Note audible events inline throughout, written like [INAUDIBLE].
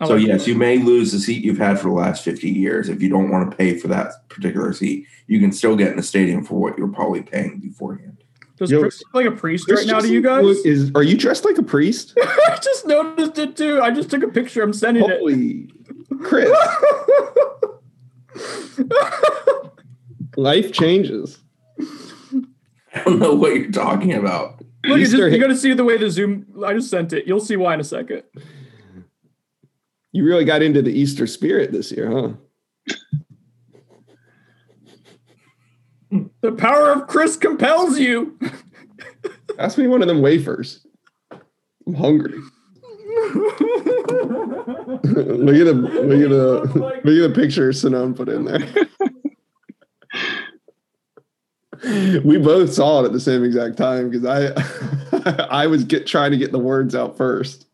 I So yes, you may lose the seat you've had for the last 50 years if you don't want to pay for that particular seat. You can still get in the stadium for what you're probably paying beforehand. Does Yo, Chris look like a priest Chris right now to you guys? look- Is are you dressed like a priest? [LAUGHS] I just noticed it too. I just took a picture. I'm sending it. Holy Chris. [LAUGHS] Life changes. I don't know what you're talking about. Look, you, just, Easter- you got to see the way the Zoom. I just sent it. You'll see why in a second. You really got into the Easter spirit this year, huh? The power of Chris compels you. Ask me one of them wafers. I'm hungry. [LAUGHS] look at the look at the look at the picture Sanon put in there. we both saw it at the same exact time because I [LAUGHS] I was get trying to get the words out first.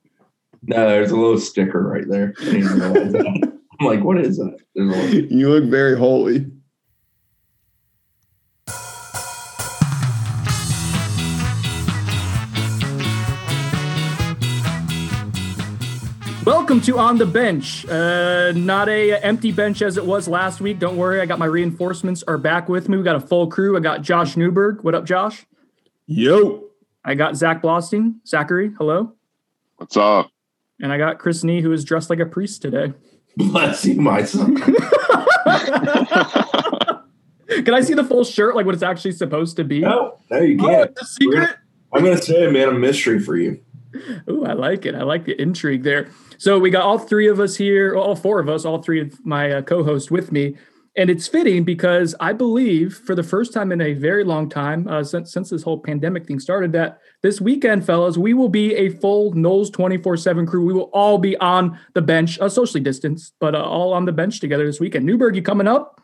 No, there's a little sticker right there. I didn't even realize that. I'm like, what is that? Little- You look very holy. Welcome to On the Bench. Uh, not a empty bench as it was last week. Don't worry, I got my reinforcements are back with me. We got a full crew. I got Josh Newberg. What up, Josh? Yo. I got Zach Blostein. Zachary, hello. What's up? And I got Chris Nee, who is dressed like a priest today. [LAUGHS] Bless you, my son. [LAUGHS] Can I see the full shirt, like what it's actually supposed to be? No, no, you Oh, can't. a secret. I'm gonna say man a mystery for you. Ooh, I like it. I like the intrigue there. So we got all three of us here, all four of us, all three of my uh, co-hosts with me, and it's fitting because I believe for the first time in a very long time uh, since since this whole pandemic thing started that this weekend, fellas, we will be a full Noles twenty four seven crew. We will all be on the bench, uh, socially distanced, but uh, all on the bench together this weekend. Newberg, you coming up?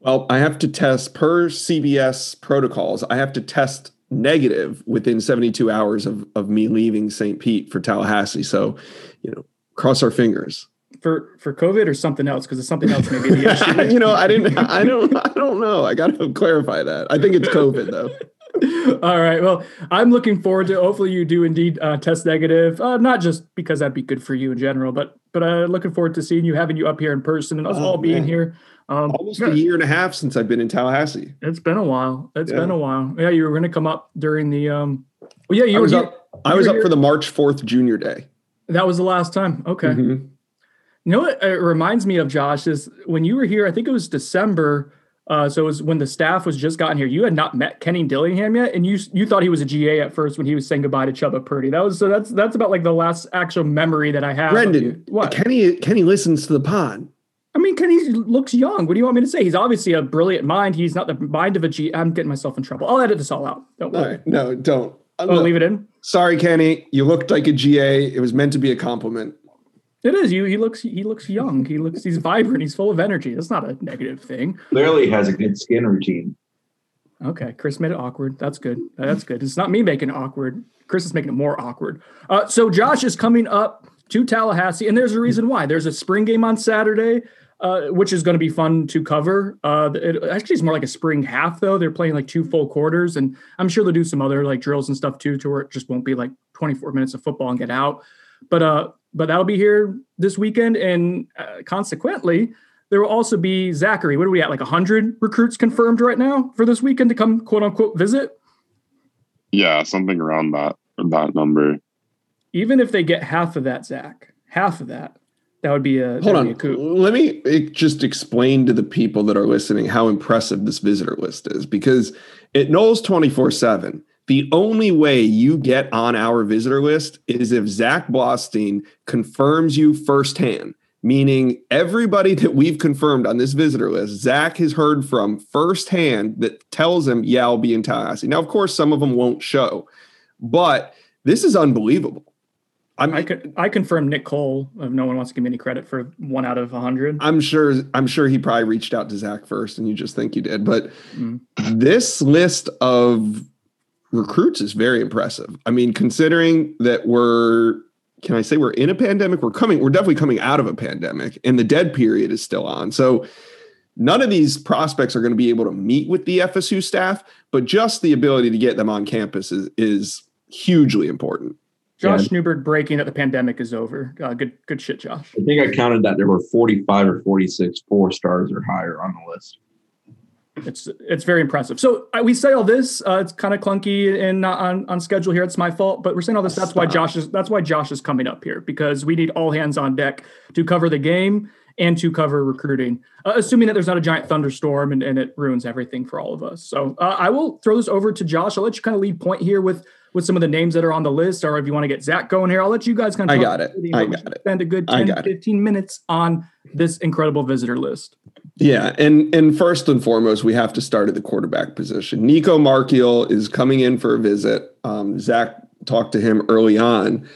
Well, I have to test per CBS protocols. I have to test negative within 72 hours of, of me leaving St. Pete for Tallahassee. So, you know, cross our fingers. For for COVID or something else? Because it's something else maybe the [LAUGHS] issue. you know, I didn't. I don't. I don't know. I got to clarify that. I think it's COVID though. [LAUGHS] All right. Well, I'm looking forward to. Hopefully, you do indeed uh, test negative. Uh, not just because that'd be good for you in general, but but uh, looking forward to seeing you, having you up here in person, and us Oh, all being man. here. Um, Almost a year and a half since I've been in Tallahassee. It's been a while. It's Yeah. been a while. Yeah, you were going to come up during the. um Well, yeah, you I were. was here- up. I was up here- for the March 4th Junior Day. That was the last time. Okay. Mhm. You know what it reminds me of, Josh, is when you were here, I think it was December. Uh, so it was when the staff was just gotten here. You had not met Kenny Dillingham yet, and you you thought he was a GA at first when he was saying goodbye to Chubba Purdy. That was so that's that's about like the last actual memory that I have. Brendan, what? Kenny. Kenny listens to the pod. I mean, Kenny looks young. What do you want me to say? He's obviously a brilliant mind. He's not the mind of a G. I'm getting myself in trouble. I'll edit this all out. Don't worry. right, no, don't. I'm Oh, leave it in. Sorry, Kenny. You looked like a GA. It was meant to be a compliment. It is you. He looks. He looks young. He looks. He's vibrant. He's full of energy. That's not a negative thing. Clearly has a good skin routine. Okay, Chris made it awkward. That's good. That's good. It's not me making it awkward. Chris is making it more awkward. Uh, so Josh is coming up to Tallahassee, and there's a reason why. There's a spring game on Saturday, uh, which is going to be fun to cover. Uh, it actually is more like a spring half, though. They're playing like two full quarters, and I'm sure they'll do some other like drills and stuff too, to where it just won't be like 24 minutes of football and get out. But uh, but that'll be here this weekend, and uh, consequently, there will also be Zachary. What are we at? Like 100 recruits confirmed right now for this weekend to come, quote unquote, visit. Yeah, something around that that number. Even if they get half of that, Zach, half of that, that would be a, Hold on. be a coup. Let me eh, just explain to the people that are listening how impressive this visitor list is because it Noles 24 7. The only way you get on our visitor list is if Zach Blostein confirms you firsthand, meaning everybody [LAUGHS] that we've confirmed on this visitor list, Zach has heard from firsthand that tells him, yeah, I'll be in Tallahassee. Now, of course, some of them won't show, but this is unbelievable. I'm, I could I confirm Nick Cole. No one wants to give me any credit for one out of a hundred. I'm sure I'm sure he probably reached out to Zach first and you just think you did. But Mm. this list of recruits is very impressive. I mean, considering that we're can I say we're in a pandemic? We're coming, we're definitely coming out of a pandemic, and the dead period is still on. So none of these prospects are going to be able to meet with the FSU staff, but just the ability to get them on campus is, is hugely important. Josh Newberg breaking that the pandemic is over. Uh, good, good shit, Josh. I think I counted that there were 45 or 46 four stars or higher on the list. It's it's very impressive. So uh, we say all this. Uh, it's kind of clunky and not on, on schedule here. It's my fault, but we're saying all this. That's why Josh is that's why Josh is coming up here because we need all hands on deck to cover the game and to cover recruiting, uh, assuming that there's not a giant thunderstorm and, and it ruins everything for all of us. So uh, I will throw this over to Josh. I'll let you kind of lead point here with with some of the names that are on the list, or if you want to get Zach going here, I'll let you guys kind of. I got it. I got it. Spend a good 10, 15 minutes on this incredible visitor list. Yeah, and and first and foremost, we have to start at the quarterback position. Nicco Marchiol is coming in for a visit. Um, Zach talked to him early on.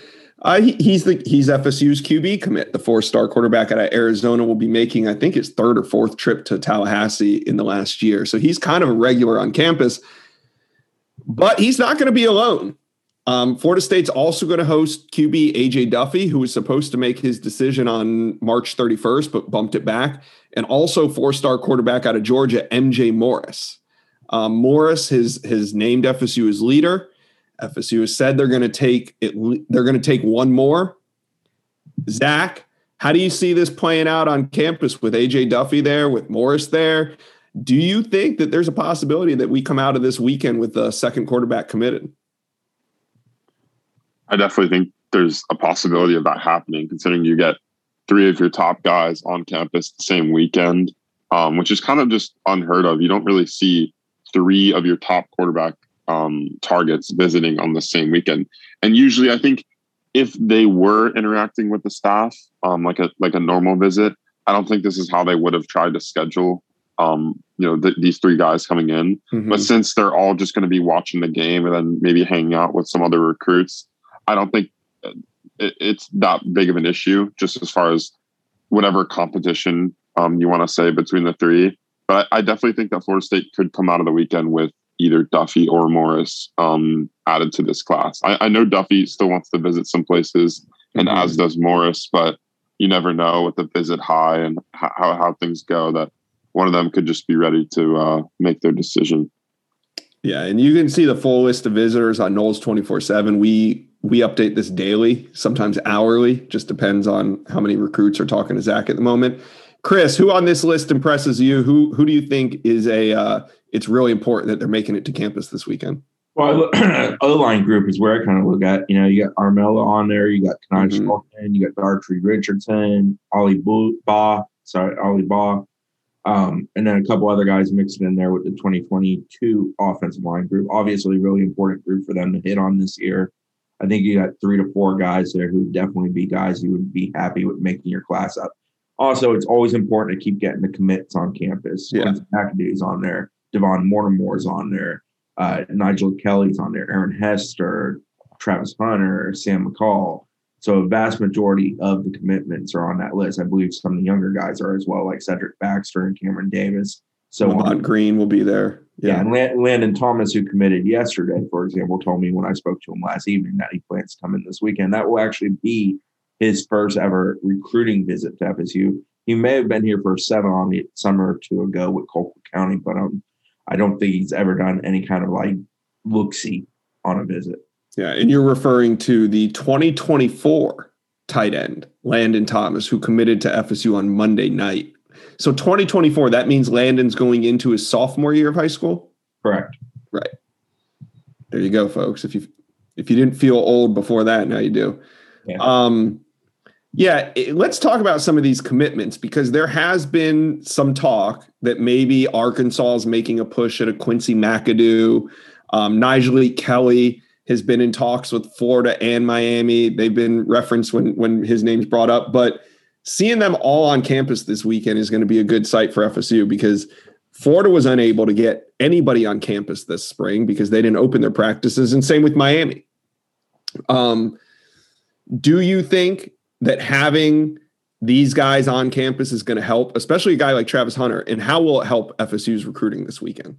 Uh, he, he's the he's FSU's QB commit. The four star quarterback out of Arizona will be making, I think, his third or fourth trip to Tallahassee in the last year. So he's kind of a regular on campus. But he's not going to be alone. Um, Florida State's also going to host QB AJ Duffy, who was supposed to make his decision on March 31st, but bumped it back, and also four-star quarterback out of Georgia, MJ Morris. Um, Morris has has named FSU as leader. FSU has said they're going to take it. They're going to take one more. Zach, how do you see this playing out on campus with AJ Duffy there, with Morris there? Do you think that there's a possibility that we come out of this weekend with a second quarterback committed? I definitely think there's a possibility of that happening, considering you get three of your top guys on campus the same weekend, um, which is kind of just unheard of. You don't really see three of your top quarterback um, targets visiting on the same weekend. And usually, I think if they were interacting with the staff, um, like a like a normal visit, I don't think this is how they would have tried to schedule um, you know, th- these three guys coming in. Mm-hmm. But since they're all just going to be watching the game and then maybe hanging out with some other recruits, I don't think uh, it, it's that big of an issue. Just as far as whatever competition um, you want to say between the three. But I, I, definitely think that Florida State could come out of the weekend with either Duffy or Morris um, added to this class. I, I, know Duffy still wants to visit some places, and mm-hmm. as does Morris, but you never know with the visit high and how, how things go that one of them could just be ready to uh, make their decision. Yeah, and you can see the full list of visitors on twenty four seven. We we update this daily, sometimes hourly. Just depends on how many recruits are talking to Zach at the moment. Chris, who on this list impresses you? Who who do you think is a? Uh, it's really important that they're making it to campus this weekend. Well, O [CLEARS THROAT] line group is where I kind of look at. You know, you got Armella on there, you got Kanai mm-hmm. you got Dartrey Richardson, Ollie Baugh, sorry, Ollie Baugh, um, and then a couple other guys mixed in there with the 2022 offensive line group. Obviously, really important group for them to hit on this year. I think you got three to four guys there who would definitely be guys you would be happy with making your class up. Also, it's always important to keep getting the commits on campus. Yeah. McAdoo's on there, Devon Mortimer's on there, uh, Nigel Kelly's on there, Aaron Hester, Travis Hunter, Sam McCall. So a vast majority of the commitments are on that list. I believe some of the younger guys are as well, like Cedric Baxter and Cameron Davis. So Lamont Green will be there. Yeah, yeah and Landon Thomas, who committed yesterday, for example, told me when I spoke to him last evening that he plans to come in this weekend. That will actually be his first ever recruiting visit to FSU. He may have been here for a seven on the summer or two ago with Colquitt County, but um, I don't think he's ever done any kind of like look see on a visit. Yeah, and you're referring to the 2024 tight end, Landon Thomas, who committed to FSU on Monday night. So 2024, that means Landon's going into his sophomore year of high school? Correct. Right. There you go, folks. If you if you didn't feel old before that, now you do. Yeah. Um yeah, it, let's talk about some of these commitments because there has been some talk that maybe Arkansas is making a push at a Quincy McAdoo, um, Nigel Kelly has been in talks with Florida and Miami. They've been referenced when when his name's brought up, but seeing them all on campus this weekend is going to be a good sight for FSU because Florida was unable to get anybody on campus this spring because they didn't open their practices, and same with Miami. Um, do you think that having these guys on campus is going to help, especially a guy like Travis Hunter, and how will it help FSU's recruiting this weekend?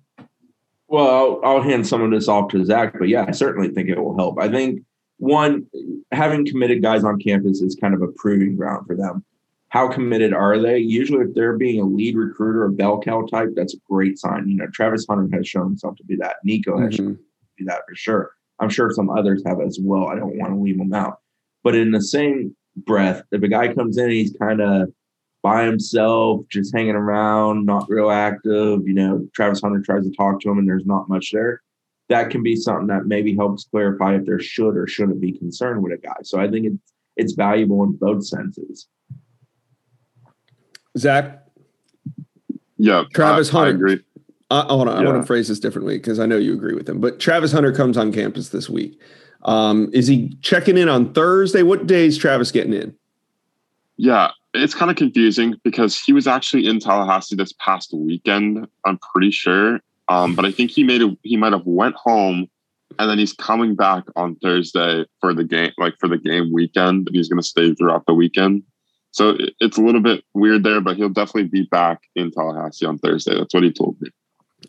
Well, I'll, I'll hand some of this off to Zach, but yeah, I certainly think it will help. I think one, having committed guys on campus is kind of a proving ground for them. How committed are they? Usually, if they're being a lead recruiter, a bell cow type, that's a great sign. You know, Travis Hunter has shown himself to be that. Nico has mm-hmm. shown to be that for sure. I'm sure some others have as well. I don't want to leave them out. But in the same breath, if a guy comes in, he's kind of by himself, just hanging around, not real active. You know, Travis Hunter tries to talk to him, and there's not much there. That can be something that maybe helps clarify if there should or shouldn't be concern with a guy. So I think it's it's valuable in both senses. Zach, Yeah, Travis I, I Hunter. agree. uh, hold on, I want Yeah. to phrase this differently because I know you agree with him. But Travis Hunter comes on campus this week. Um, is he checking in on Thursday? What day is Travis getting in? Yeah, it's kind of confusing because he was actually in Tallahassee this past weekend. I'm pretty sure, um, but I think he made a, he might have went home, and then he's coming back on Thursday for the game, like for the game weekend. And he's going to stay throughout the weekend. So it- it's a little bit weird there, but he'll definitely be back in Tallahassee on Thursday. That's what he told me.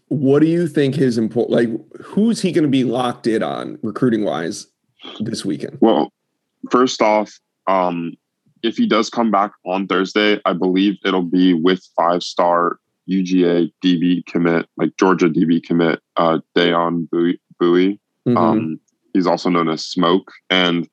What do you think his important? Like, who's he going to be locked in on recruiting wise this weekend? Well, first off, um, if he does come back on Thursday, I believe it'll be with five star UGA DB commit, like Georgia DB commit, uh, Dayon Bowie. Mhm. Um, he's also known as Smoke, and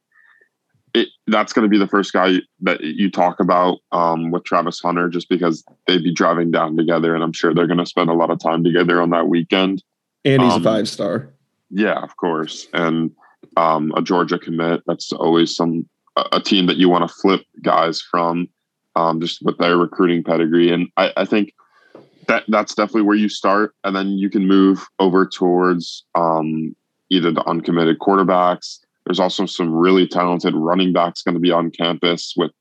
it, that's going to be the first guy that you talk about um, with Travis Hunter, just because they'd be driving down together, and I'm sure they're going to spend a lot of time together on that weekend. and he's um, a five star. Yeah, of course. And um, a Georgia commit, that's always some a, a team that you want to flip guys from, um, just with their recruiting pedigree. And I, I think that that's definitely where you start, and then you can move over towards um, either the uncommitted quarterbacks. There's also some really talented running backs going to be on campus with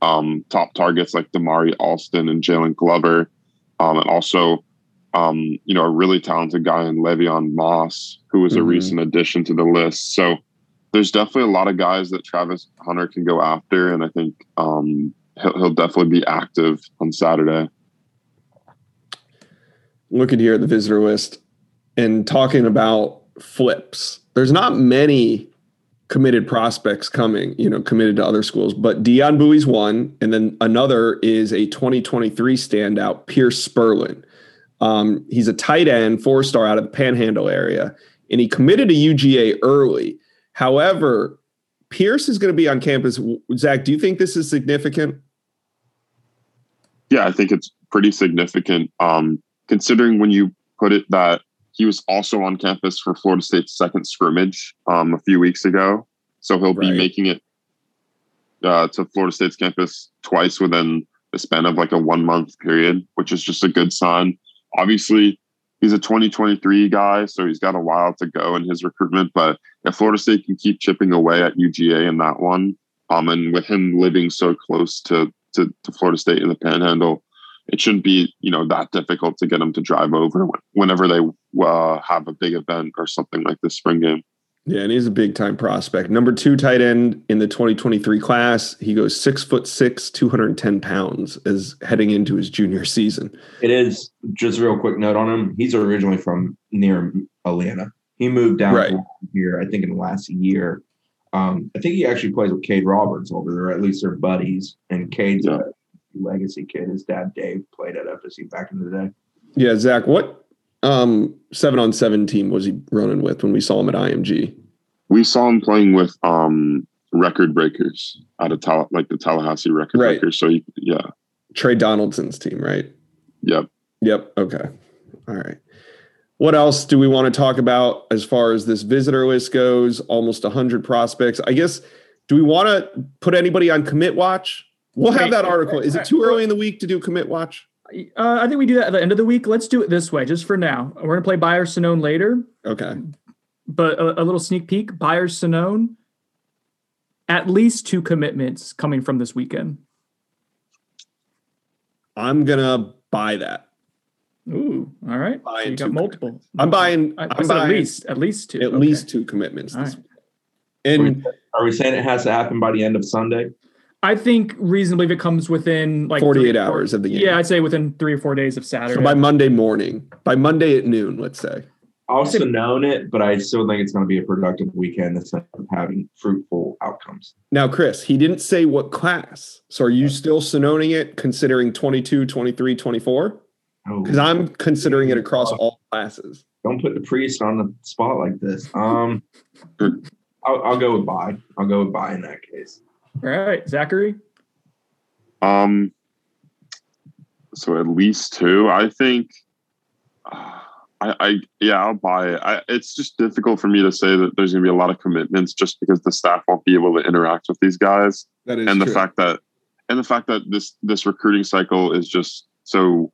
um, top targets like Damari Alston and Jalen Glover, um, and also um, you know, a really talented guy in Le'Veon Moss, who was a Mhm. recent addition to the list. So there's definitely a lot of guys that Travis Hunter can go after, and I think um, he'll, he'll definitely be active on Saturday. looking here at the visitor list and talking about flips. There's not many committed prospects coming, you know, committed to other schools, but Dion Bowie's one, and then another is a 2023 standout, Pearce Spurlin. Um, he's a tight end, four star out of the Panhandle area, and he committed to UGA early. However, Pierce is going to be on campus. Zach, do you think this is significant? Yeah, I think it's pretty significant, um, considering when you put it that he was also on campus for Florida State's second scrimmage um, a few weeks ago. So he'll be making it uh, to Florida State's campus twice within the span of like a one month period, which is just a good sign. Obviously, he's a 2023 guy, so he's got a while to go in his recruitment. But if Florida State can keep chipping away at UGA in that one, um, and with him living so close to, to, to Florida State in the Panhandle, it shouldn't be you know that difficult to get them to drive over whenever they uh, have a big event or something like this spring game. Yeah, and he's a big time prospect. Number two tight end in the 2023 class. He goes six foot six, 210 pounds as heading into his junior season. It is just a real quick note on him. He's originally from near Atlanta. He moved down Right. here, I think, in the last year. Um, I think he actually plays with Cade Roberts over there, or at least they're buddies. And Cade's Yeah. a legacy kid. His dad Dave played at FSU back in the day. Yeah, Zach, what um seven on seven team was he running with when we saw him at IMG? We saw him playing with um, record breakers out of Tal- like the Tallahassee record Right. breakers. So he, yeah, Trey Donaldson's team, right? yep. Yep. Okay. All right. What else do we want to talk about as far as this visitor list goes? Almost 100 prospects. I guess, do we want to put anybody on commit watch? We'll have that article. Is it too early in the week to do commit watch? Uh, I think we do that at the end of the week. Let's do it this way, just for now. We're gonna play Buyer Sinone later, Okay. but a, a little sneak peek. Buyer Sinone, at least two commitments coming from this weekend. I'm going to buy that. Ooh, all right. Buying So you got multiple. I'm buying, I, I I'm said at least, at least two. at Okay. least two commitments. All This right. And Are we saying it has to happen by the end of Sunday? I think reasonably if it comes within like 48 three or four- hours of the game. Yeah, I'd say within three or four days of Saturday. so by Monday morning, by Monday at noon, let's say. I'll also known it, but I still think it's going to be a productive weekend instead of having fruitful outcomes. Now, Chris, he didn't say what class. So are you still Sononing it considering 22, 23, 24? Oh, Because I'm considering it across all classes. don't put the priest on the spot like this. Um, I'll, I'll go with buy. I'll go with buy in that case. All right, Zachary. Um, so at least two, I think. uh, I, I yeah, I'll buy it. I, it's just difficult for me to say that there's going to be a lot of commitments just because the staff won't be able to interact with these guys, That is and the fact that and the fact that this this recruiting cycle is just so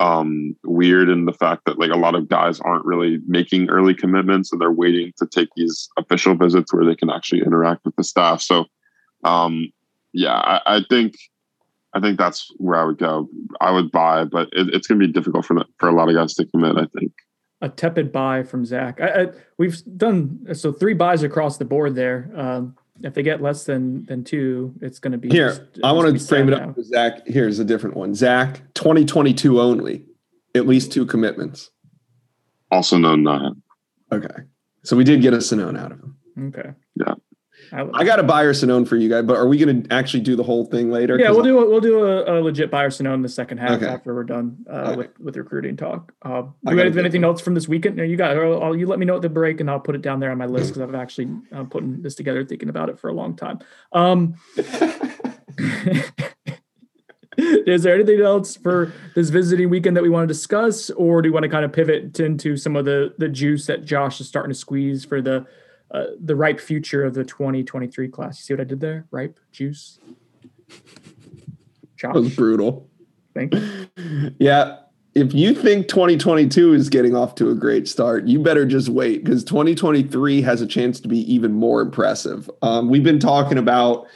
um weird and the fact that like a lot of guys aren't really making early commitments and they're waiting to take these official visits where they can actually interact with the staff so um yeah i, I think i think that's where i would go i would buy but it, it's going to be difficult for the, for a lot of guys to commit i think A tepid buy from Zach. I, I, we've done so three buys across the board there. Um, if they get less than than two, it's going to be Here, just- I want to frame it up with Zach. Here's a different one. Zach, 2022 only, at least two commitments. also known that Okay. So we did get a Sonone out of him. Okay. Yeah. I, I got a buyer Sonone for you guys, but are we going to actually do the whole thing later? Yeah, we'll do a, we'll do a, a legit buyer Sonone in the second half Okay. after we're done uh, Okay. with with recruiting talk. Uh, I you have anything else from this weekend? No, you got. Or I'll, you let me know at the break, and I'll put it down there on my list because I've actually uh, putting this together, thinking about it for a long time. Um, [LAUGHS] is there anything else for this visiting weekend that we want to discuss, or do you want to kind of pivot into some of the the juice that Josh is starting to squeeze for the uh, the ripe future of the 2023 class? You see what I did there? Ripe juice. That was brutal. thank you. [LAUGHS] Yeah. If you think 2022 is getting off to a great start, you better just wait because 2023 has a chance to be even more impressive. Um, we've been talking about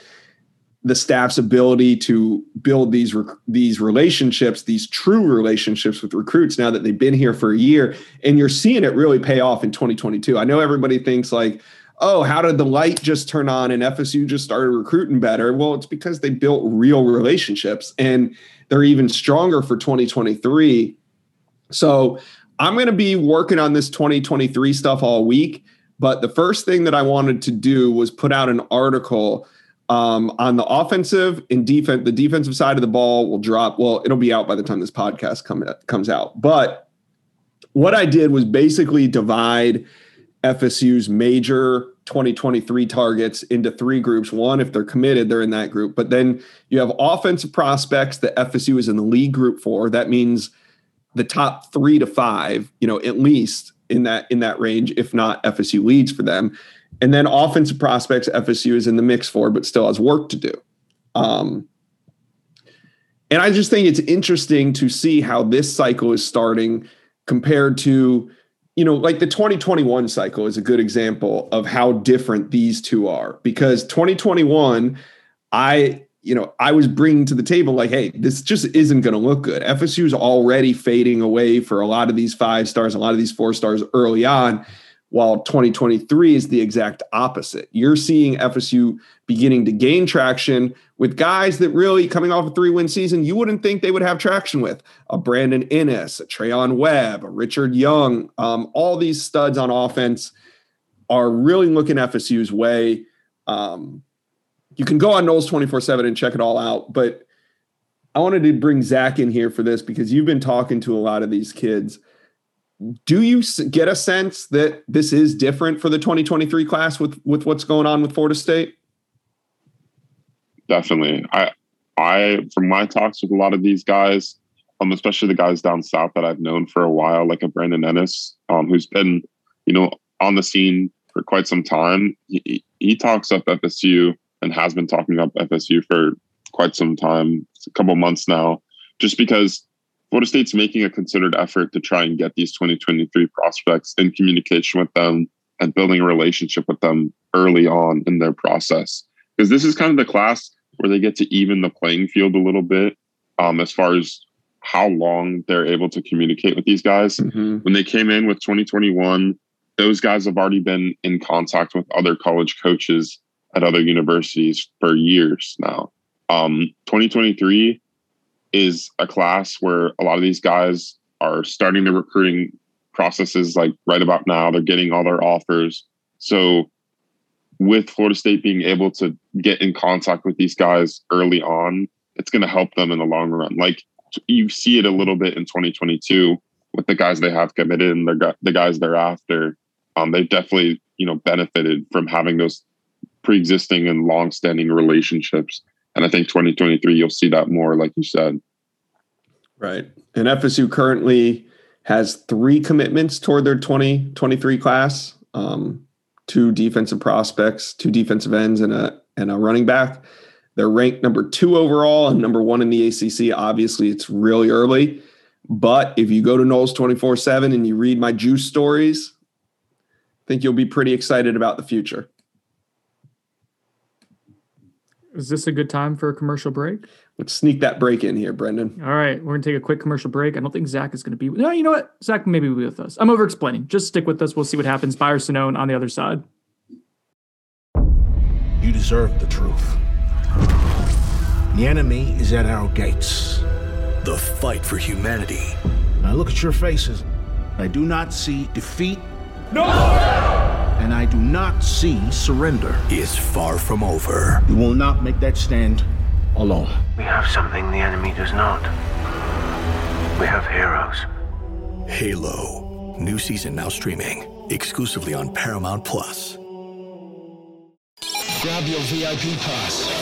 the staff's ability to build these these relationships, these true relationships with recruits now that they've been here for a year, and you're seeing it really pay off in 2022. I know everybody thinks like, oh, how did the light just turn on and FSU just started recruiting better? Well, it's because they built real relationships and they're even stronger for 2023. So I'm going to be working on this 2023 stuff all week. But the first thing that I wanted to do was put out an article um, on the offensive and defense. The defensive side of the ball will drop. Well, it'll be out by the time this podcast come, comes out. But what I did was basically divide FSU's major 2023 targets into three groups. One, if they're committed, they're in that group. But then you have offensive prospects that FSU is in the league group for. That means the top three to five, you know, at least in that in that range, if not FSU leads for them. And then offensive prospects, FSU is in the mix for, but still has work to do. Um, and I just think it's interesting to see how this cycle is starting compared to, you know, like the 2021 cycle is a good example of how different these two are because 2021, I, you know, I was bringing to the table like, hey, this just isn't going to look good. FSU is already fading away for a lot of these five stars, a lot of these four stars early on, while 2023 is the exact opposite. You're seeing FSU beginning to gain traction with guys that really coming off a three win season, you wouldn't think they would have traction with a Brandon Inniss, a Trayon Webb, a Richard Young. Um, all these studs on offense are really looking FSU's way. Um, you can go on Noles 24 7 and check it all out. But I wanted to bring Zach in here for this because you've been talking to a lot of these kids. Do you get a sense that this is different for the 2023 class with, with what's going on with Florida State? definitely. I, I, from my talks with a lot of these guys, um, especially the guys down south that I've known for a while, like a Brandon Inniss, um, who's been, you know, on the scene for quite some time. He, he talks up FSU and has been talking up FSU for quite some time, a couple months now, just because Florida State's making a considered effort to try and get these 2023 prospects in communication with them and building a relationship with them early on in their process. Because this is kind of the class where they get to even the playing field a little bit um, as far as how long they're able to communicate with these guys. Mm-hmm. When they came in with 2021, those guys have already been in contact with other college coaches at other universities for years now. Um, 2023 is a class where a lot of these guys are starting the recruiting processes like right about now. They're getting all their offers. So with Florida State being able to get in contact with these guys early on, it's going to help them in the long run. Like you see it a little bit in 2022 with the guys they have committed and the, the guys thereafter. Um, they've definitely, you know, benefited from having those pre-existing and long-standing relationships. And I think 2023, you'll see that more, like you said. Right. And FSU currently has three commitments toward their 2023 class. Um, two defensive prospects, two defensive ends, and a and a running back. They're ranked number two overall and number one in the ACC. Obviously, it's really early, but if you go to Noles 24 7 and you read my juice stories, I think you'll be pretty excited about the future. Is this a good time for a commercial break? Let's sneak that break in here, Brendan. All right, we're gonna take a quick commercial break. I don't think Zach is gonna be. No, you know what? Zach maybe will be with us. I'm over explaining. Just stick with us. We'll see what happens. Buyer Sonone on the other side. You deserve the truth. The enemy is at our gates. The fight for humanity. I look at your faces. I do not see defeat. No! And I do not see surrender. Is far from over. We will not make that stand alone. We have something the enemy does not. We have heroes. Halo. New season now streaming exclusively on Paramount Plus. Grab your VIP pass.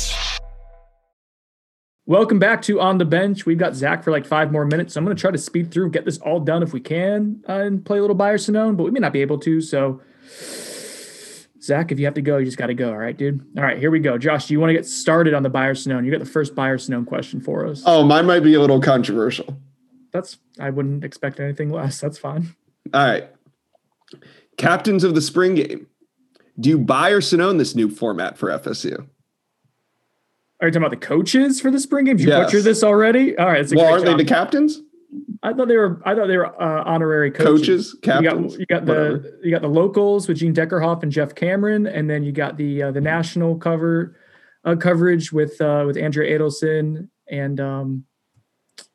Welcome back to On the Bench. We've got Zach for like five more minutes. So I'm going to try to speed through get this all done if we can uh, and play a little Buyer Sonone, but we may not be able to. So, Zach, if you have to go, you just got to go. All right, dude. All right, here we go. Josh, do you want to get started on the Buyer Sonone? You got the first Buyer Sonone question for us. Oh, mine might be a little controversial. That's, I wouldn't expect anything less. That's fine. All right. Captains of the spring game. Do you buy or Sonone this new format for FSU? Are you talking about the coaches for the spring games? You yes. butchered this already. All right. well, aren't job. they the captains? I thought they were. I thought they were uh, honorary coaches. Coaches, captains. You got, you got the you got the locals with Gene Deckerhoff and Jeff Cameron, and then you got the uh, the national cover uh, coverage with uh, with Andrea Adelson and um,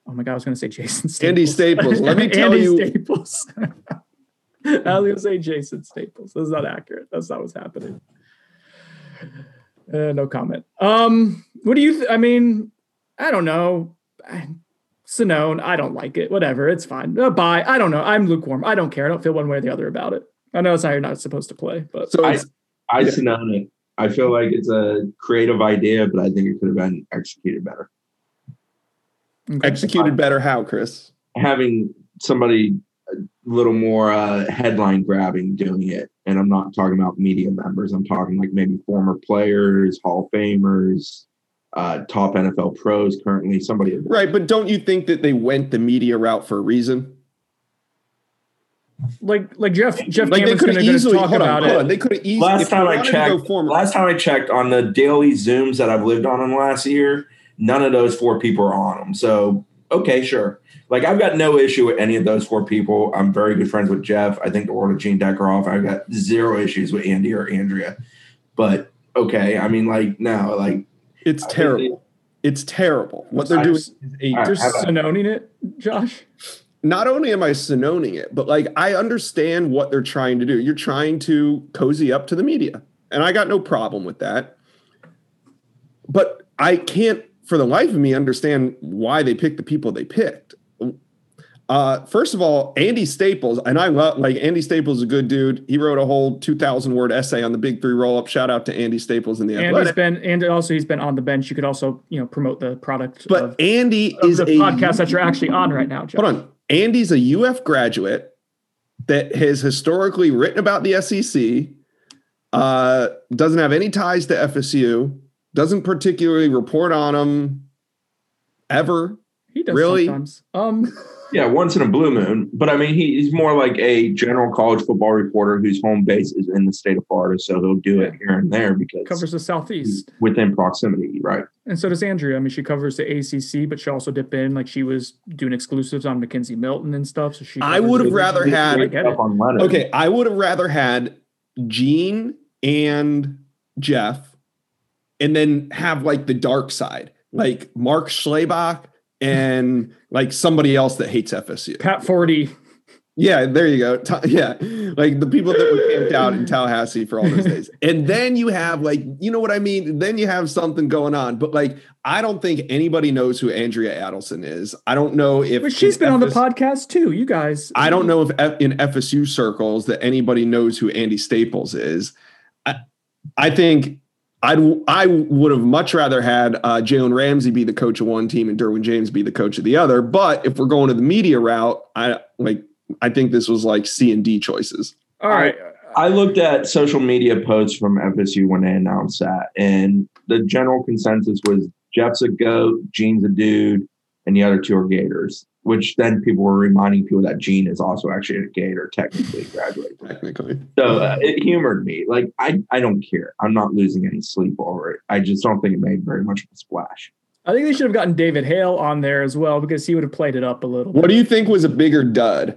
oh my god, I was going to say Jason Staples. Andy Staples. Let me [LAUGHS] tell Andy you, Staples. [LAUGHS] I was going to say Jason Staples. That's not accurate. That's not what's happening. Uh, no comment. Um, what do you? Th- I mean, I don't know. Sonone, I don't like it. Whatever, it's fine. Uh, bye. I don't know. I'm lukewarm. I don't care. I don't feel one way or the other about it. I know it's how you're not supposed to play, but so I, I yeah. Sonone it. I feel like it's a creative idea, but I think it could have been executed better. Okay. Executed better how, Chris? Having somebody a little more uh, headline grabbing doing it and I'm not talking about media members. I'm talking like maybe former players, Hall of Famers, uh, top NFL pros currently. Somebody right, but don't you think that they went the media route for a reason? Like, like Jeff, Jeff like Cameron's going to talk hold about on, it. On. They could have easily. Last time I checked, last time I checked on the daily Zooms that I've lived on in the last year, none of those four people are on them. So okay, sure. Like I've got no issue with any of those four people. I'm very good friends with Jeff. I think the world of Gene Deckerhoff. I've got zero issues with Andy or Andrea. But okay, I mean, like no, like it's I terrible. They, it's terrible. What they're doing is a, they're sononing it, Josh. Not only am I sononing it, but like I understand what they're trying to do. You're trying to cozy up to the media, and I got no problem with that. But I can't for the life of me understand why they picked the people they picked. Uh, first of all, Andy Staples, and I love like Andy Staples is a good dude. He wrote a whole 2,000 word essay on the big three roll up. Shout out to Andy Staples in the and Athletic. he's been and also he's been on the bench. You could also you know promote the product. But of, Andy of is the a podcast that you're actually on right now. Hold on, Andy's a UF graduate that has historically written about the SEC. Uh, doesn't have any ties to FSU doesn't particularly report on them ever. He does really? sometimes. Um, [LAUGHS] Yeah, once in a blue moon. But I mean, he, he's more like a general college football reporter whose home base is in the state of Florida. So he'll do it here and there because Covers the Southeast. within proximity, right? And so does Andrea. I mean, she covers the ACC, but she also dipped in. Like she was doing exclusives on McKenzie Milton and stuff. So she. I would have rather had get it. on Leonard. Okay, I would have rather had Gene and Jeff, and then have like the dark side, like Mark Schlabach and like somebody else that hates FSU. Pat Forde. Yeah, there you go. Ta- yeah, like the people that were camped out in Tallahassee for all those days, and then you have like, you know what I mean? Then you have something going on. But like, I don't think anybody knows who Andrea Adelson is. I don't know if But she's been on the podcast too. You guys. I don't know if F- in FSU circles that anybody knows who Andy Staples is. I, I think I'd I would have much rather had uh, Jalen Ramsey be the coach of one team and Derwin James be the coach of the other. But if we're going to the media route, I like I think this was like C and D choices. All right. I looked at social media posts from FSU when they announced that, and the general consensus was Jeff's a goat, Gene's a dude, and the other two are Gators. Which then people were reminding people that Gene is also actually a Gator, technically graduated. Technically, So uh, it humored me. Like I, I don't care. I'm not losing any sleep over it. I just don't think it made very much of a splash. I think they should have gotten David Hale on there as well because he would have played it up a little. What do you think was a bigger dud?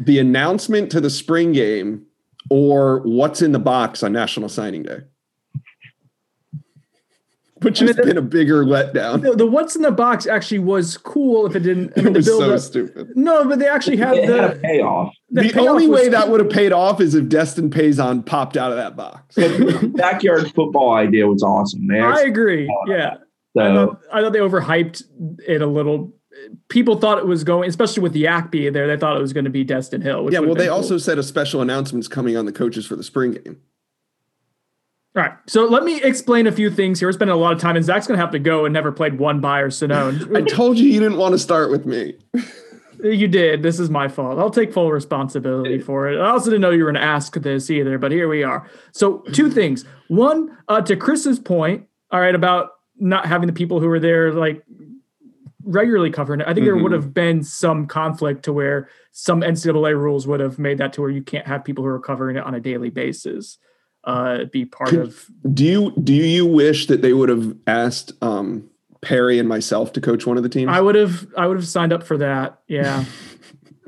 The announcement to the spring game or what's in the box on National Signing Day? Which has been a bigger letdown. The, the what's in the box actually was cool if it didn't. I It mean, the was so build-up- stupid. No, but they actually had It had a the payoff. The The, payoff only was way that would have paid off is if Destin Payson popped out of that box. Backyard football idea was awesome. They I agree. Yeah, I so thought, I thought they overhyped it a little. People thought it was going, especially with the Yakby there. They thought it was going to be Destin Hill. Which yeah, well, they cool. also said a special announcement's coming on the coaches for the spring game. All right. So let me explain a few things here. We're spending a lot of time, and Zach's going to have to go and never played one by or Sonone. [LAUGHS] I told you you didn't want to start with me. [LAUGHS] You did. This is my fault. I'll take full responsibility for it. I also didn't know you were going to ask this either, but here we are. So, two [CLEARS THROAT] things. One, uh, to Chris's point, all right, about not having the people who are there like regularly covering it. I think there Mhm. would have been some conflict to where some NCAA rules would have made that to where you can't have people who are covering it on a daily basis uh, be part Could- of. Do you do you wish that they would have asked um, Perry and myself to coach one of the teams? I would have I would have signed up for that. Yeah. [LAUGHS]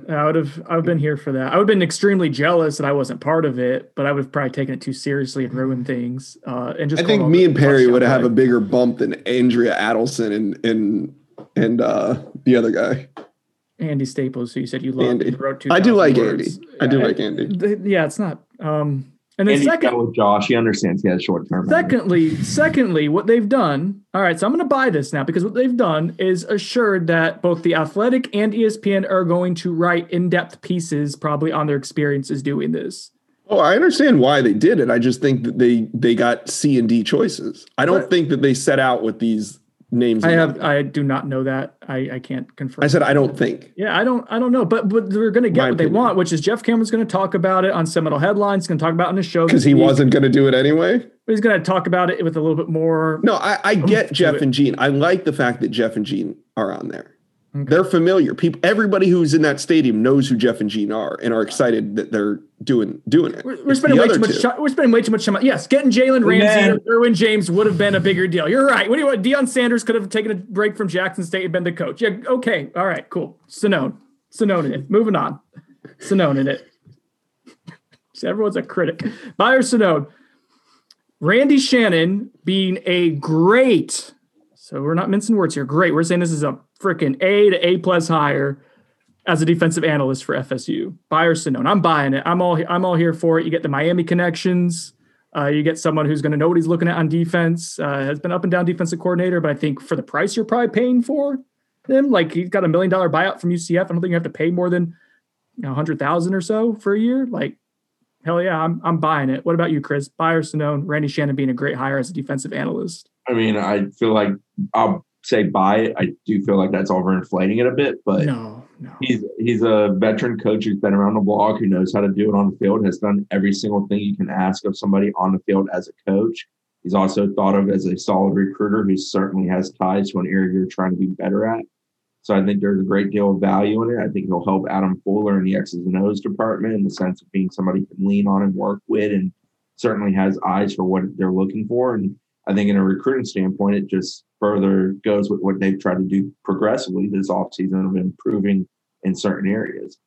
I would have I've been here for that. I would have been extremely jealous that I wasn't part of it, but I would have probably taken it too seriously and ruined things. Uh, and just I think me and Perry would have a bigger bump than Andrea Adelson and and and uh, the other guy. Andy Staples, who you said you loved. Andy. and wrote I do like words. Andy. I do Yeah, like Andy. Yeah, it's not. Um, and then Andy's second, got with Josh. He understands he has short term. Secondly, secondly, what they've done. All right, so I'm going to buy this now because what they've done is assured that both the Athletic and ESPN are going to write in-depth pieces, probably on their experiences doing this. Oh, I understand why they did it. I just think that they they got C and D choices. I don't But- think that they set out with these names. I have. I do not know that. I, I can't confirm. I said I don't think. Yeah, I don't, I don't know, but but they're going to get My what they want, which is Jeff Cameron's going to talk about it on Seminole Headlines. Going to talk about it in the show Because he week. wasn't going to do it anyway. But He's going to talk about it with a little bit more. No, I, I get Jeff and Gene. I like the fact that Jeff and Gene are on there. They're familiar. People, everybody who's in that stadium knows who Jeff and Gene are and are excited that they're doing doing it. We're, we're spending way too much. Time, we're spending way too much time. Yes, getting Jalen Ramsey Man. and Derwin James would have been a bigger deal. You're right. What do you want? Deion Sanders could have taken a break from Jackson State and been the coach. Yeah. Okay. All right. Cool. Sonone. Sonone in it. Moving on. Sonone in it. See, [LAUGHS] everyone's a critic. Buyer Sonone. Randy Shannon being a great. So we're not mincing words here. Great. We're saying this is a freaking A to A plus higher as a defensive analyst for FSU. Buyer Sonone. I'm buying it. I'm all I'm all here for it. You get the Miami connections. Uh, you get someone who's going to know what he's looking at on defense. Uh, has been up and down defensive coordinator, but I think for the price you're probably paying for him, like he's got a million dollar buyout from UCF. I don't think you have to pay more than you know, hundred thousand or so for a year. Like, hell yeah, I'm I'm buying it. What about you, Chris? Buyer Sonone, Randy Shannon being a great hire as a defensive analyst. I mean, I feel like I'll say buy it. I do feel like that's overinflating it a bit, but No, no. he's he's a veteran coach who's been around the block, who knows how to do it on the field, has done every single thing you can ask of somebody on the field as a coach. He's also thought of as a solid recruiter who certainly has ties to an area you're trying to be better at. So I think there's a great deal of value in it. I think he'll help Adam Fuller in the X's and O's department in the sense of being somebody you can lean on and work with, and certainly has eyes for what they're looking for. And I think in a recruiting standpoint, it just further goes with what they've tried to do progressively this offseason of improving in certain areas.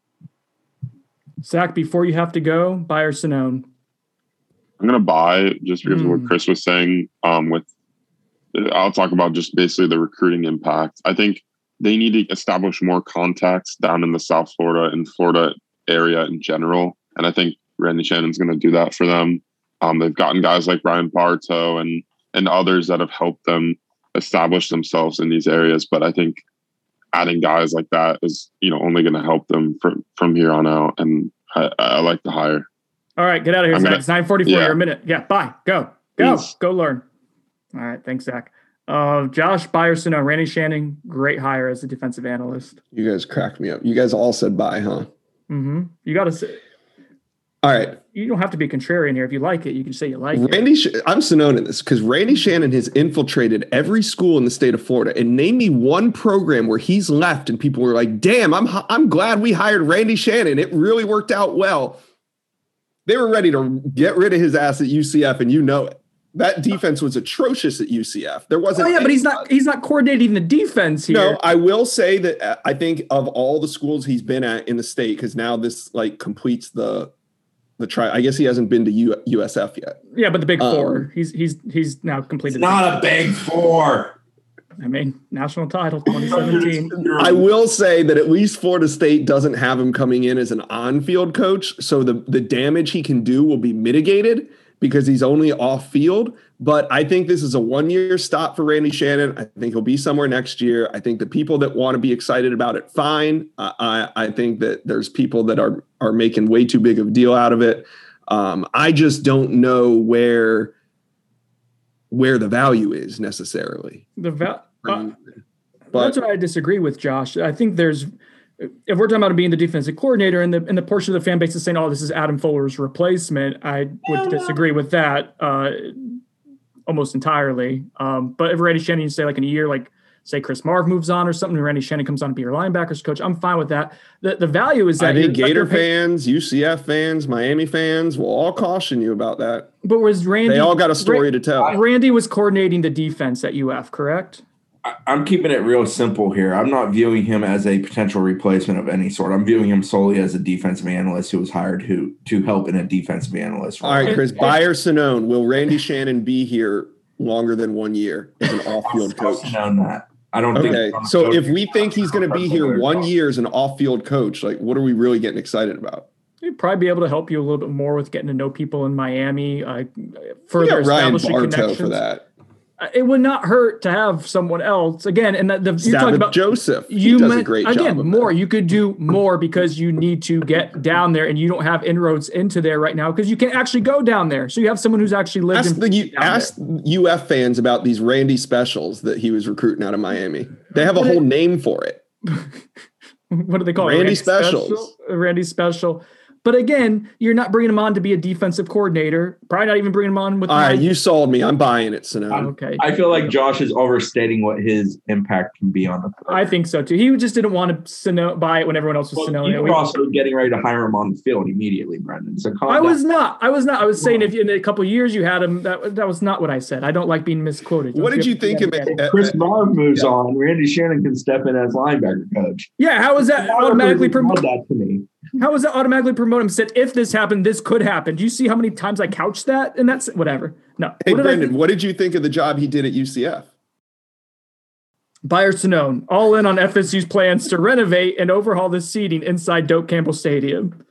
Zach, before you have to go, buy or Sonnone? I'm gonna buy just because of what Mm. Chris was saying. Um, with I'll talk about just basically the recruiting impact. I think they need to establish more contacts down in the South Florida and Florida area in general, and I think Randy Shannon's gonna do that for them. Um, they've gotten guys like Brian Bartow and and others that have helped them establish themselves in these areas, but I think adding guys like that is you know only going to help them from from here on out, and I, I like the hire. All right, get out of here, I'm Zach. gonna- it's 944. yeah. You're a minute. Yeah, bye. Go. Go. Peace. Go learn. All right. Thanks, Zach. Uh, Josh Byerson, uh, Randy Shannon, great hire as a defensive analyst. You guys cracked me up. You guys all said bye, huh? Mm-hmm. You got to say, All right. you don't have to be contrarian here. If you like it, you can say you like it. Randy, I'm Sonnone in this because Randy Shannon has infiltrated every school in the state of Florida and name me one program where he's left and people were like, "Damn, I'm I'm glad we hired Randy Shannon. It really worked out well." They were ready to get rid of his ass at UCF, and you know it. That defense was atrocious at UCF. There wasn't. Oh yeah, but he's not. He's not coordinating the defense here. No, I will say that uh, I think of all the schools he's been at in the state, because now this like completes the the try. I guess he hasn't been to U- USF yet. Yeah, but the Big Um, Four. He's he's he's now completed. It's not a big four. I mean, national title 2017. I will say that at least Florida State doesn't have him coming in as an on-field coach, so the the damage he can do will be mitigated because he's only off field. But I think this is a one-year stop for Randy Shannon. I think he'll be somewhere next year. I think the people that want to be excited about it, fine. I I, I think that there's people that are are making way too big of a deal out of it. Um, I just don't know where where the value is necessarily. The va- uh, But that's what I disagree with, Josh. I think there's if we're talking about being the defensive coordinator and the and the portion of the fan base is saying, "Oh, this is Adam Fuller's replacement," I would disagree with that uh, almost entirely. Um, but if Randy Shannon, you say like in a year, like say Chris Marve moves on or something, and Randy Shannon comes on to be your linebackers coach, I'm fine with that. The the value is that I think Gator fans, UCF fans, Miami fans will all caution you about that. but was Randy? They all got a story to tell. Randy was coordinating the defense at UF, correct? I- I'm keeping it real simple here. I'm not viewing him as a potential replacement of any sort. I'm viewing him solely as a defensive analyst who was hired who to help in a defensive analyst. role. All right, Chris, Buyer Sonnone, will Randy Shannon be here longer than one year as an off-field coach? known that. I don't think. Okay, so if we think he's going to be here one year as an off-field coach, like what are we really getting excited about? He'd probably be able to help you a little bit more with getting to know people in Miami, uh, further got Ryan establishing Bartow connections. for that. Uh, It would not hurt to have someone else again. And the, the you're talking about Joseph. He You does a meant, great job again more. You could do more because you need to get down there, and you don't have inroads into there right now because you can actually go down there. So you have someone who's actually lived. Ask in, the U- down ask UF fans about these Randy specials that he was recruiting out of Miami. They have a whole name for it. [LAUGHS] what do they call it? Randy Specials. Special? Randy special. But again, you're not bringing him on to be a defensive coordinator. Probably not even bringing him on with. All right, you sold me. I'm buying it, Sonnone. okay. I feel like Josh is overstating what his impact can be on the field. I think so too. He just didn't want to Sano- buy it when everyone else was Well, Sanoing you it. were We- also getting ready to hire him on the field immediately, Brendan. So calm I down. was not. I was not. I was saying if in a couple of years you had him, that that was not what I said. I don't like being misquoted. What did you think of Yeah. it? uh, Chris Marve moves on. Randy Shannon can step in as linebacker coach. Yeah, how is that automatically promote? that to me? How is that automatically promote him? Said if this happened, this could happen. Do you see how many times I couched that? And that's whatever. No. Hey, what Brendan, what did you think of the job he did at UCF? Buyer Sonnone, all in on FSU's plans to renovate and overhaul the seating inside Doak Campbell Stadium.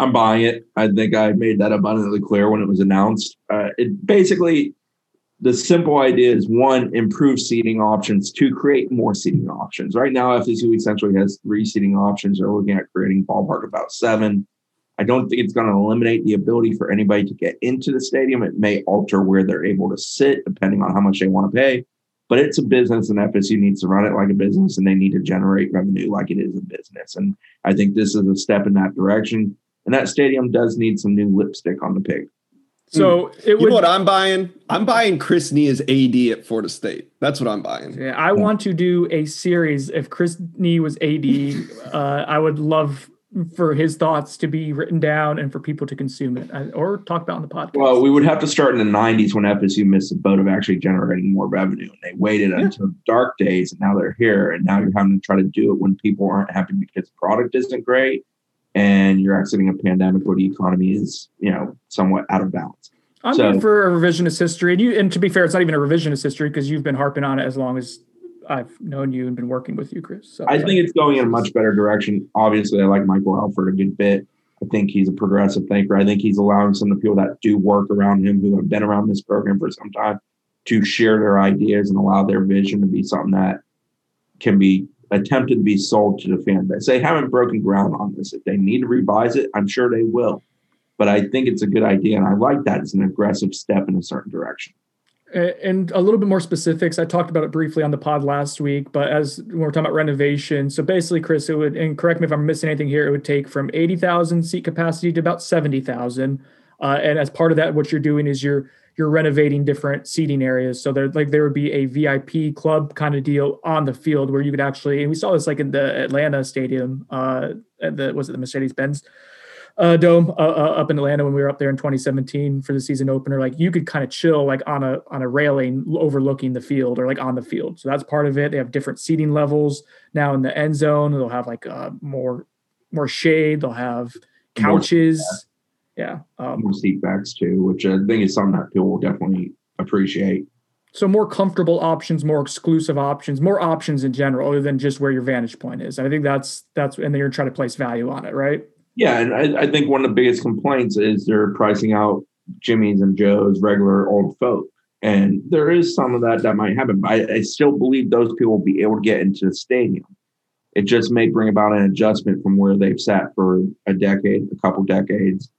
I'm buying it. I think I made that abundantly clear when it was announced. Uh, it basically the simple idea is one, improve seating options, two, create more seating options. Right now, FSU essentially has three seating options. They're looking at creating ballpark about seven. I don't think it's going to eliminate the ability for anybody to get into the stadium. It may alter where they're able to sit depending on how much they want to pay. But it's a business, and FSU needs to run it like a business, and they need to generate revenue like it is a business. And I think this is a step in that direction. And that stadium does need some new lipstick on the pig. So it You would. know what I'm buying? I'm buying Chris Nee as AD at Florida State. That's what I'm buying. Yeah, I want to do a series. If Chris Nee was AD, [LAUGHS] uh, I would love for his thoughts to be written down and for people to consume it uh, or talk about on the podcast. Well, we would have to start in the 90s when FSU missed the boat of actually generating more revenue. And they waited until dark days, and now they're here. And now you're having to try to do it when people aren't happy because the product isn't great, and you're exiting a pandemic where the economy is, you know, somewhat out of balance. I'm so- for a revisionist history, and you. And to be fair, it's not even a revisionist history because you've been harping on it as long as I've known you and been working with you, Chris. So I think it's going in a much better direction. Obviously, I like Michael Alford a good bit. I think he's a progressive thinker. I think he's allowing some of the people that do work around him who have been around this program for some time to share their ideas and allow their vision to be something that can be attempted to be sold to the fan base. They haven't broken ground on this. If they need to revise it, I'm sure they will. But I think it's a good idea, and I like that it's an aggressive step in a certain direction. And a little bit more specifics. I talked about it briefly on the pod last week, but as when we're talking about renovation, so basically, Chris, it would, and correct me if I'm missing anything here, it would take from 80,000 seat capacity to about 70,000. Uh, and as part of that, what you're doing is you're you're renovating different seating areas. So there, like, there would be a VIP club kind of deal on the field where you could actually, and we saw this like in the Atlanta stadium, uh, the was it the Mercedes Benz uh, dome uh, uh, up in Atlanta when we were up there in 2017 for the season opener. Like you could kind of chill like on a on a railing overlooking the field or like on the field. So that's part of it. They have different seating levels now in the end zone. They'll have like uh, more more shade. They'll have couches. Yeah. Um, More seat backs too, which I think is something that people will definitely appreciate. so more comfortable options, more exclusive options, more options in general, other than just where your vantage point is. And I think that's that's and then you're trying to place value on it, right? Yeah, and I, I think one of the biggest complaints is they're pricing out Jimmy's and Joe's regular old folk. And there is some of that that might happen, but I, I still believe those people will be able to get into the stadium. It just may bring about an adjustment from where they've sat for a decade, a couple decades.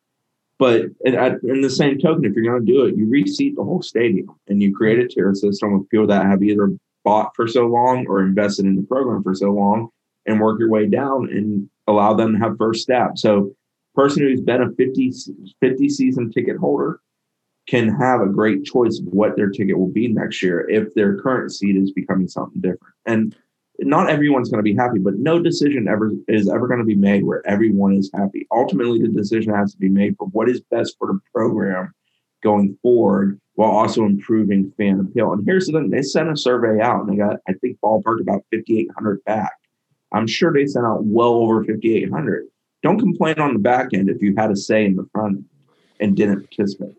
But in, at- in the same token, if you're going to do it, you reseat the whole stadium and you create a tier system with people that have either bought for so long or invested in the program for so long and work your way down and allow them to have first step. So, person who's been a 50, 50 season ticket holder can have a great choice of what their ticket will be next year if their current seat is becoming something different. And not everyone's going to be happy, but no decision ever is ever going to be made where everyone is happy. Ultimately, the decision has to be made for what is best for the program going forward while also improving fan appeal. And here's the thing: they sent a survey out, and they got, I think, ballpark about 5,800 back. I'm sure they sent out well over 5,800. Don't complain on the back end if you had a say in the front and didn't participate.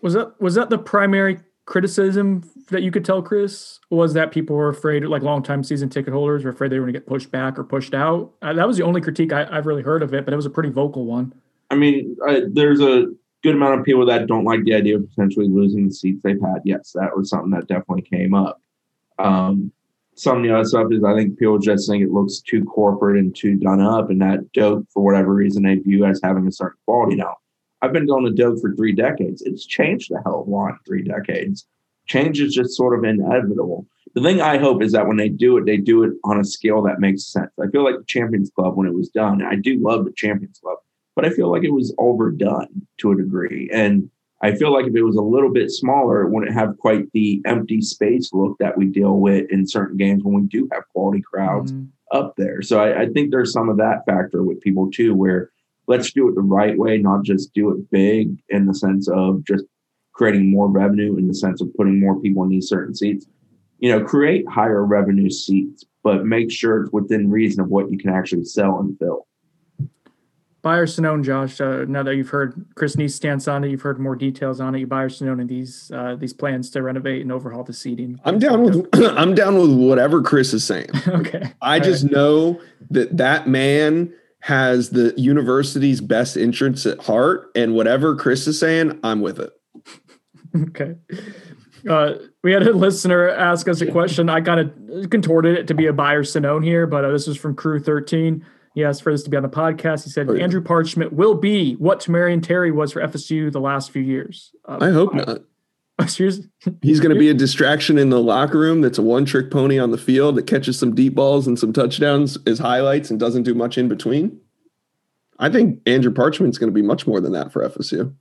Was that was that the primary criticism that you could tell, Chris? Was that people were afraid, like longtime season ticket holders, were afraid they were going to get pushed back or pushed out? Uh, that was the only critique I, I've really heard of it, but it was a pretty vocal one. I mean, I, there's a good amount of people that don't like the idea of potentially losing the seats they've had. Yes, that was something that definitely came up. Um, some of the other stuff is I think people just think it looks too corporate and too done up, and that Doak for whatever reason they view as having a certain quality. Now, I've been going to Doak for three decades. It's changed a hell of a lot three decades. Change is just sort of inevitable. The thing I hope is that when they do it, they do it on a scale that makes sense. I feel like the Champions Club when it was done. I do love the Champions Club, but I feel like it was overdone to a degree. And I feel like if it was a little bit smaller, it wouldn't have quite the empty space look that we deal with in certain games when we do have quality crowds mm-hmm. up there. So I, I think there's some of that factor with people too, where let's do it the right way, not just do it big in the sense of just creating more revenue in the sense of putting more people in these certain seats. You know, create higher revenue seats, but make sure it's within reason of what you can actually sell and fill. Buy or Sonnone, Josh. Uh, now that you've heard Chris Nee's stance on it, you've heard more details on it. You buy or Sonnone in these uh, these plans to renovate and overhaul the seating. I'm down with [CLEARS THROAT] I'm down with whatever Chris is saying. [LAUGHS] okay. I just know that that man has the university's best interests at heart, and whatever Chris is saying, I'm with it. okay. Uh, we had a listener ask us a question. I kind of contorted it to be a buyer Sonnone here, but uh, this is from Crew 13. He asked for this to be on the podcast. He said Andrew Parchment will be what Tamorrion Terry was for FSU the last few years. Uh, I hope not. Seriously? He's going to be a distraction in the locker room. That's a one-trick pony on the field that catches some deep balls and some touchdowns as highlights and doesn't do much in between. I think Andrew Parchment's going to be much more than that for FSU.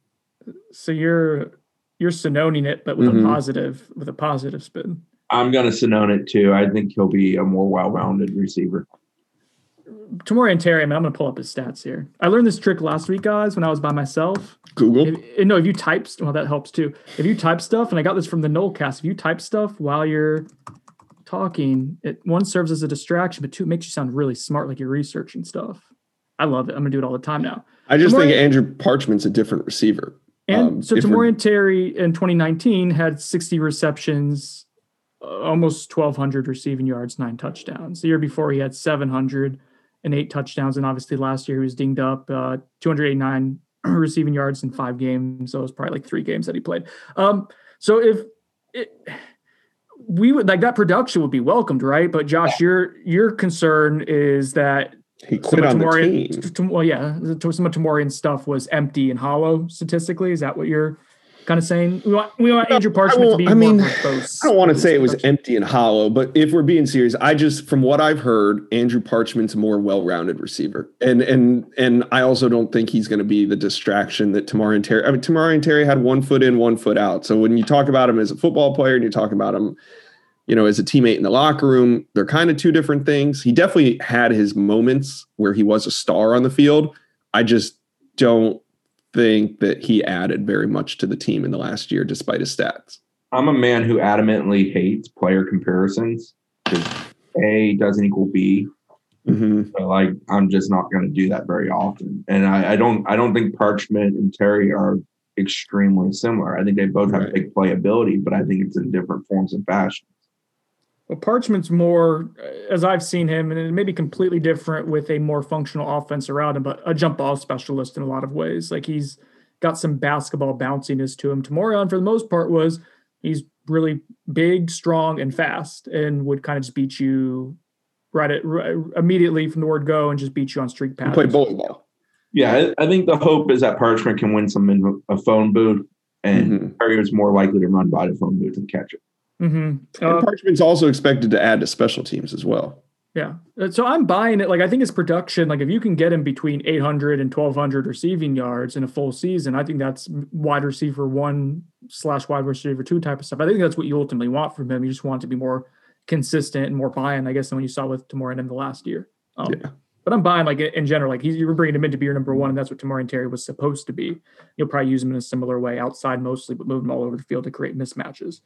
So you're you're Sononing it, but with Mhm. a positive with a positive spin. I'm going to Sonnone it too. I think he'll be a more well-rounded receiver. Tamorrion Terry, man, I'm gonna pull up his stats here. I learned this trick last week, guys, when I was by myself. Google. If, no, if you type, well, that helps too. If you type stuff, and I got this from the Nolecast, if you type stuff while you're talking, it one serves as a distraction, but two, it makes you sound really smart, like you're researching stuff. I love it. I'm gonna do it all the time now. I just think Andrew Parchment's a different receiver. And Um, so if we're- Terry in 2019 had 60 receptions, uh, almost 1,200 receiving yards, nine touchdowns. The year before he had 700 and eight touchdowns, and obviously last year he was dinged up, uh, 289 [CLEARS THROAT] receiving yards in five games. So it was probably like three games that he played. Um, so if it, we would like that production would be welcomed, right? But Josh, your your concern is that he quit on the team. t- t- well, yeah, some of Tamorrion stuff was empty and hollow statistically. Is that what you're kind of saying? We want we want Andrew Parchment to be I mean, more verbose. I don't want to say it was empty and hollow, but if we're being serious, I just from what I've heard, Andrew Parchment's a more well-rounded receiver, and and and I also don't think he's going to be the distraction that Tamorrion Terry. I mean, Tamorrion Terry had one foot in, one foot out. So when you talk about him as a football player, and you talk about him, you know, as a teammate in the locker room, they're kind of two different things. He definitely had his moments where he was a star on the field. I just don't think that he added very much to the team in the last year, despite his stats. I'm a man who adamantly hates player comparisons because A doesn't equal B. Mm-hmm. So like I'm just not going to do that very often. And I, I don't I don't think Parchment and Terry are extremely similar. I think they both have Right. big playability, but I think it's in different forms and fashions. Well, Parchment's more, uh, as I've seen him, and it may be completely different with a more functional offense around him, but a jump ball specialist in a lot of ways. Like he's got some basketball bounciness to him. Tamorrion, for the most part, was he's really big, strong, and fast, and would kind of just beat you right at right, immediately from the word go and just beat you on streak He patterns. played bully ball. Yeah, I, I think the hope is that Parchment can win some in a phone booth, and Mhm. Terry is more likely to run by the phone booth and catch it. Hmm And Parchment's also expected to add to special teams as well. Yeah. Uh, So I'm buying it. Like, I think his production, like, if you can get him between 800 and 1200 receiving yards in a full season, I think that's wide receiver one slash wide receiver two type of stuff. I think that's what you ultimately want from him. You just want to be more consistent and more buy-in, I guess, than what you saw with Tamorrion in the last year. Um, Yeah. But I'm buying, like, in general, like, he's, you were bringing him in to be your number one, and that's what Tamorrion Terry was supposed to be. You'll probably use him in a similar way, outside mostly, but move him all over the field to create mismatches.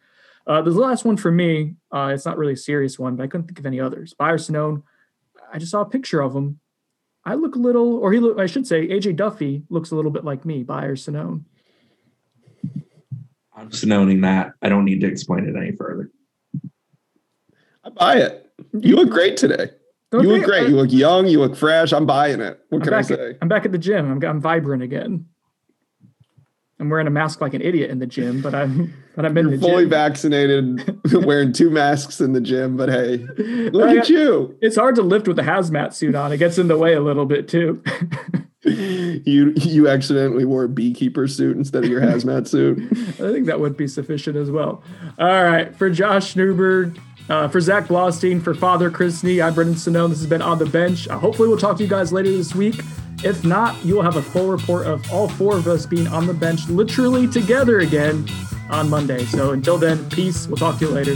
Uh, the last one for me, uh, it's not really a serious one, but I couldn't think of any others. Byron Sonnone, I just saw a picture of him. I look a little, or he look, I should say, AJ Duffy looks a little bit like me, Byron Sonnone. I'm just noting that. I don't need to explain it any further. I buy it. You look great today. You look great. You look young. You look fresh. I'm buying it. What I'm can I say? at, I'm back at the gym. I'm, I'm vibrant again. I'm wearing a mask like an idiot in the gym, but I'm but I'm You're fully gym. vaccinated, [LAUGHS] wearing two masks in the gym, but hey, look I- at you. It's hard to lift with a hazmat suit on. It gets in the way a little bit too. [LAUGHS] You you accidentally wore a beekeeper suit instead of your hazmat suit. [LAUGHS] I think that would be sufficient as well. All right. For Josh Newberg, uh, for Zach Blostein, for Father Chris Nee, I'm Brendan Sonnone. This has been On the Bench. Uh, hopefully, we'll talk to you guys later this week. If not, you will have a full report of all four of us being on the bench literally together again on Monday. So until then, peace. We'll talk to you later.